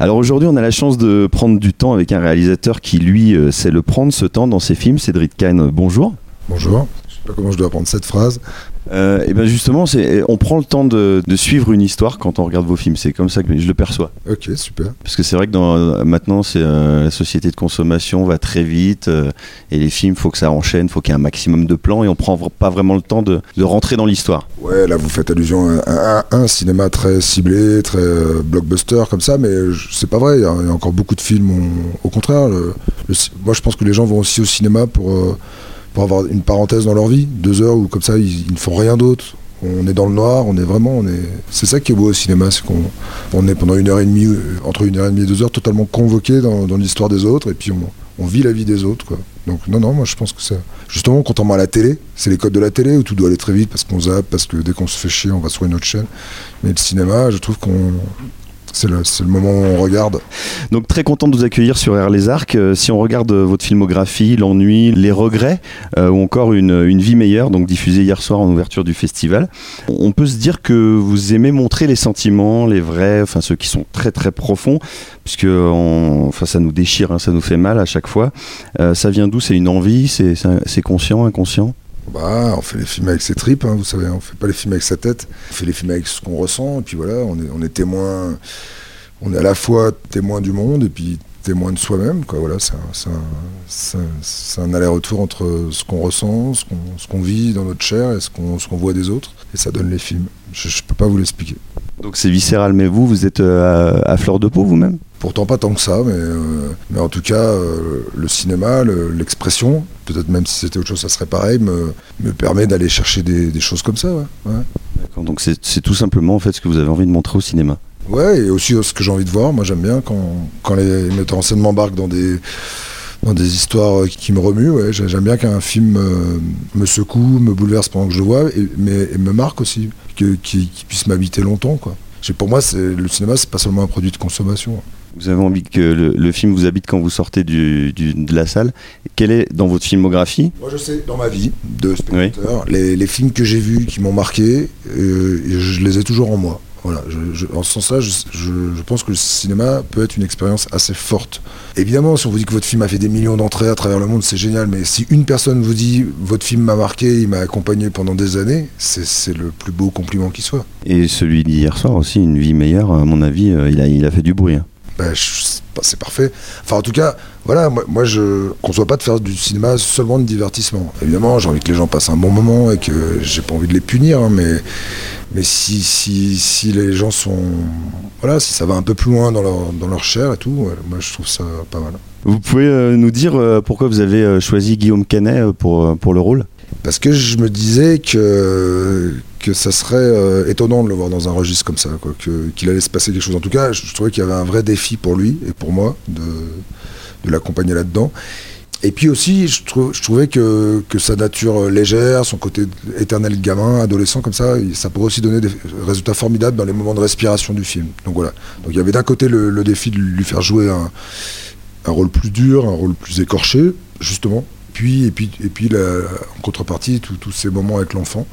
Alors aujourd'hui, on a la chance de prendre du temps avec un réalisateur qui, lui, euh, sait le prendre, ce temps dans ses films. Cédric Kahn, bonjour. Bonjour. Je sais pas comment je dois prendre cette phrase. Euh, et bien justement, c'est, on prend le temps de, de suivre une histoire quand on regarde vos films. C'est comme ça que je le perçois. Ok, super. Parce que c'est vrai que dans, maintenant, c'est, euh, la société de consommation va très vite euh, et les films, faut que ça enchaîne, faut qu'il y ait un maximum de plans et on prend pas vraiment le temps de, de rentrer dans l'histoire. Ouais, là vous faites allusion à, à un cinéma très ciblé, très euh, blockbuster comme ça, mais c'est pas vrai. Il y, a il encore beaucoup de films. on- au contraire, le- le ci- moi je pense que les gens vont aussi au cinéma pour, euh, pour avoir une parenthèse dans leur vie, deux heures où comme ça ils, ne font rien d'autre. On est dans le noir, on est vraiment, on est. C'est ça qui est beau au cinéma, c'est qu'on on est pendant une heure et demie, euh, entre une heure et demie et deux heures, totalement convoqué dans, dans l'histoire des autres, et puis on, on vit la vie des autres, quoi. Donc non, non, moi je pense que ça. Justement, contrairement à la télé, c'est les codes de la télé où tout doit aller très vite parce qu'on zappe, parce que dès qu'on se fait chier, on va sur une autre chaîne. Mais le cinéma, je trouve qu'on. C'est le, moment où on regarde. Donc très content de vous accueillir sur Air les Arcs. Euh, si on regarde euh, votre filmographie, l'ennui, les regrets, euh, ou encore une, vie meilleure, donc diffusée hier soir en ouverture du festival, on peut se dire que vous aimez montrer les sentiments, les vrais, enfin ceux qui sont très très profonds, puisque ça nous déchire, hein, ça nous fait mal à chaque fois. Ça vient d'où? C'est une envie? C'est conscient, inconscient? Bah, on fait les films avec ses tripes, hein, vous savez, on fait pas les films avec sa tête. On fait les films avec ce qu'on ressent, et puis voilà, on est, témoin. On est à la fois témoin du monde et puis témoin de soi-même, quoi. Voilà, c'est un, un- aller-retour entre ce qu'on ressent, ce qu'on vit dans notre chair et ce qu'on voit des autres, et ça donne les films. Je, je peux pas vous l'expliquer. Donc c'est viscéral, mais vous, vous êtes euh, à fleur de peau vous-même? Pourtant pas tant que ça, mais, euh, mais en tout cas, euh, le cinéma, le- l'expression, peut-être même si c'était autre chose, ça serait pareil, me, me permet d'aller chercher des, des choses comme ça. Ouais, ouais. D'accord, Donc c'est tout simplement en fait ce que vous avez envie de montrer au cinéma. Ouais, et aussi euh, ce que j'ai envie de voir. Moi, j'aime bien quand, quand les metteurs en scène m'embarquent dans des, dans des histoires qui me remuent. Ouais. J'ai- J'aime bien qu'un film me secoue, me bouleverse pendant que je le vois, et, mais et me marque aussi, qu'il puisse m'habiter longtemps. Quoi. Pour moi, le cinéma, c'est pas seulement un produit de consommation. Vous avez envie que le, le film vous habite quand vous sortez du, du- de la salle. Quelle est dans votre filmographie Moi, je sais, dans ma vie de spectateur, les, les films que j'ai vus qui m'ont marqué, euh, je les ai toujours en moi. Voilà, je, je- en ce sens-là, je, pense que le cinéma peut être une expérience assez forte. Évidemment, si on vous dit que votre film a fait des millions d'entrées à travers le monde, c'est génial, mais si une personne vous dit votre film m'a marqué, il m'a accompagné pendant des années, c'est le plus beau compliment qui soit. Et celui d'hier soir aussi, Une vie meilleure, à mon avis, euh, il, a, il a fait du bruit. hein. Ben, c'est parfait. Enfin, en tout cas, voilà, moi, moi je conçois pas de faire du cinéma seulement de divertissement. Évidemment, j'ai envie que les gens passent un bon moment et que j'ai pas envie de les punir, hein, mais, mais si, si, si les gens sont. Voilà, si ça va un peu plus loin dans leur, dans leur chair et tout, ouais, moi je trouve ça pas mal. Vous pouvez euh, nous dire euh, pourquoi vous avez euh, choisi Guillaume Canet euh, pour, euh, pour le rôle? Parce que je me disais que, que ça serait euh, étonnant de le voir dans un registre comme ça, quoi, que- qu'il allait se passer quelque chose. En tout cas, je, trouvais qu'il y avait un vrai défi pour lui et pour moi de, de l'accompagner là-dedans. Et puis aussi, je, trou- je trouvais que, que sa nature euh, légère, son côté éternel gamin, adolescent comme ça, ça pourrait aussi donner des résultats formidables dans les moments de respiration du film. Donc voilà. Donc il y avait d'un côté le, défi de lui faire jouer un, un rôle plus dur, un rôle plus écorché, justement. Puis, et puis, et puis la- en contrepartie, tous ces moments avec l'enfant.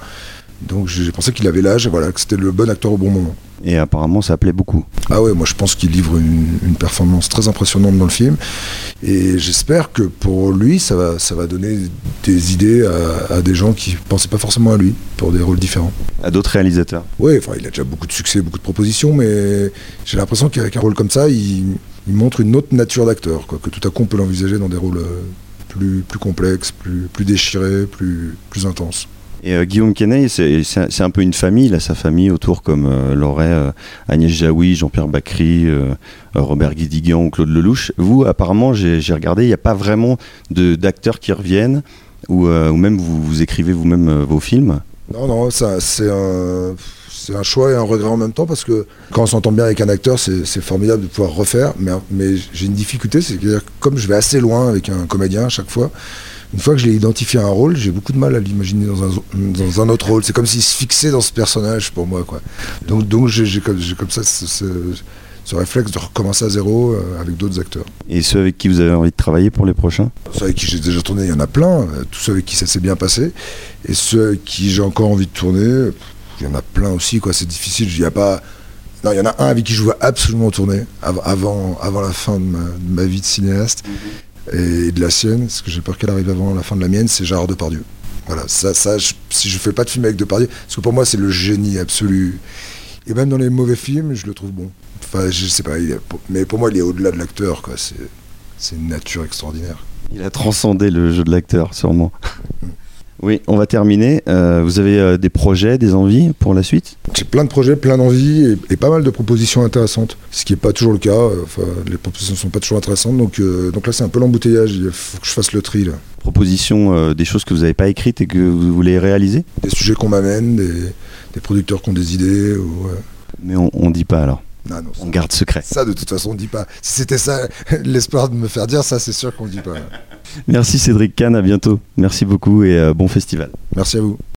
Donc j'ai pensé qu'il avait l'âge, et voilà, que c'était le bon acteur au bon moment. Et apparemment, ça plaît beaucoup. Ah ouais, moi je pense qu'il livre une, une performance très impressionnante dans le film. Et j'espère que pour lui, ça va, ça va donner des idées à, à des gens qui pensaient pas forcément à lui, pour des rôles différents. À d'autres réalisateurs. Oui, enfin, il a déjà beaucoup de succès, beaucoup de propositions, mais j'ai l'impression qu'avec un rôle comme ça, il, il montre une autre nature d'acteur, que tout à coup on peut l'envisager dans des rôles euh, plus, plus complexes, plus, plus déchirés, plus, plus intenses. Et euh, Guillaume Canet, c'est un- peu une famille, il a sa famille autour comme euh, l'aurait euh, Agnès Jaoui, Jean-Pierre Bacry, Robert Guédiguian ou Claude Lelouch. Vous, apparemment, j'ai regardé, il n'y a pas vraiment d'acteurs qui reviennent, ou, même vous, écrivez vous-même vos films? Non, non, c'est un, choix et un regret en même temps parce que quand on s'entend bien avec un acteur, c'est c'est formidable de pouvoir refaire. Mais, mais j'ai une difficulté, c'est que comme je vais assez loin avec un comédien à chaque fois, une fois que je l'ai identifié à un rôle, j'ai beaucoup de mal à l'imaginer dans un, dans un autre rôle. C'est comme s'il se fixait dans ce personnage pour moi. Quoi. Donc, donc j'ai comme, ça ce, ce- ce réflexe de recommencer à zéro euh, avec d'autres acteurs. Et ceux avec qui vous avez envie de travailler pour les prochains? Ceux avec qui j'ai déjà tourné, il y en a plein. euh, Tous ceux avec qui ça s'est bien passé. Et ceux avec qui j'ai encore envie de tourner, il y en a plein aussi. quoi. C'est difficile. Il n'y a pas Non, il y en a un avec qui je veux absolument tourner avant, avant la fin de ma, vie de cinéaste et de la sienne, parce que j'ai peur qu'elle arrive avant la fin de la mienne, c'est Gérard Depardieu. Voilà, ça, ça si je fais pas de film avec Depardieu, parce que pour moi c'est le génie absolu. Et même dans les mauvais films, je le trouve bon. Enfin, je sais pas, mais pour moi il est au-delà de l'acteur, quoi. C'est une nature extraordinaire. Il a transcendé le jeu de l'acteur, sûrement. Oui, on va terminer. Euh, vous avez euh, des projets, des envies pour la suite? J'ai plein de projets, plein d'envies et, pas mal de propositions intéressantes, ce qui n'est pas toujours le cas. Enfin, les propositions ne sont pas toujours intéressantes, donc, euh, donc là c'est un peu l'embouteillage. Il faut que je fasse le tri. Là. Propositions, des choses que vous n'avez pas écrites et que vous voulez réaliser? Des sujets qu'on m'amène, des, producteurs qui ont des idées. Mais on ne dit pas alors non, non, on garde secret. Ça, de toute façon, on ne dit pas. Si c'était ça, l'espoir de me faire dire ça, c'est sûr qu'on ne dit pas. Merci Cédric Kahn, à bientôt. Merci beaucoup et euh, bon festival. Merci à vous.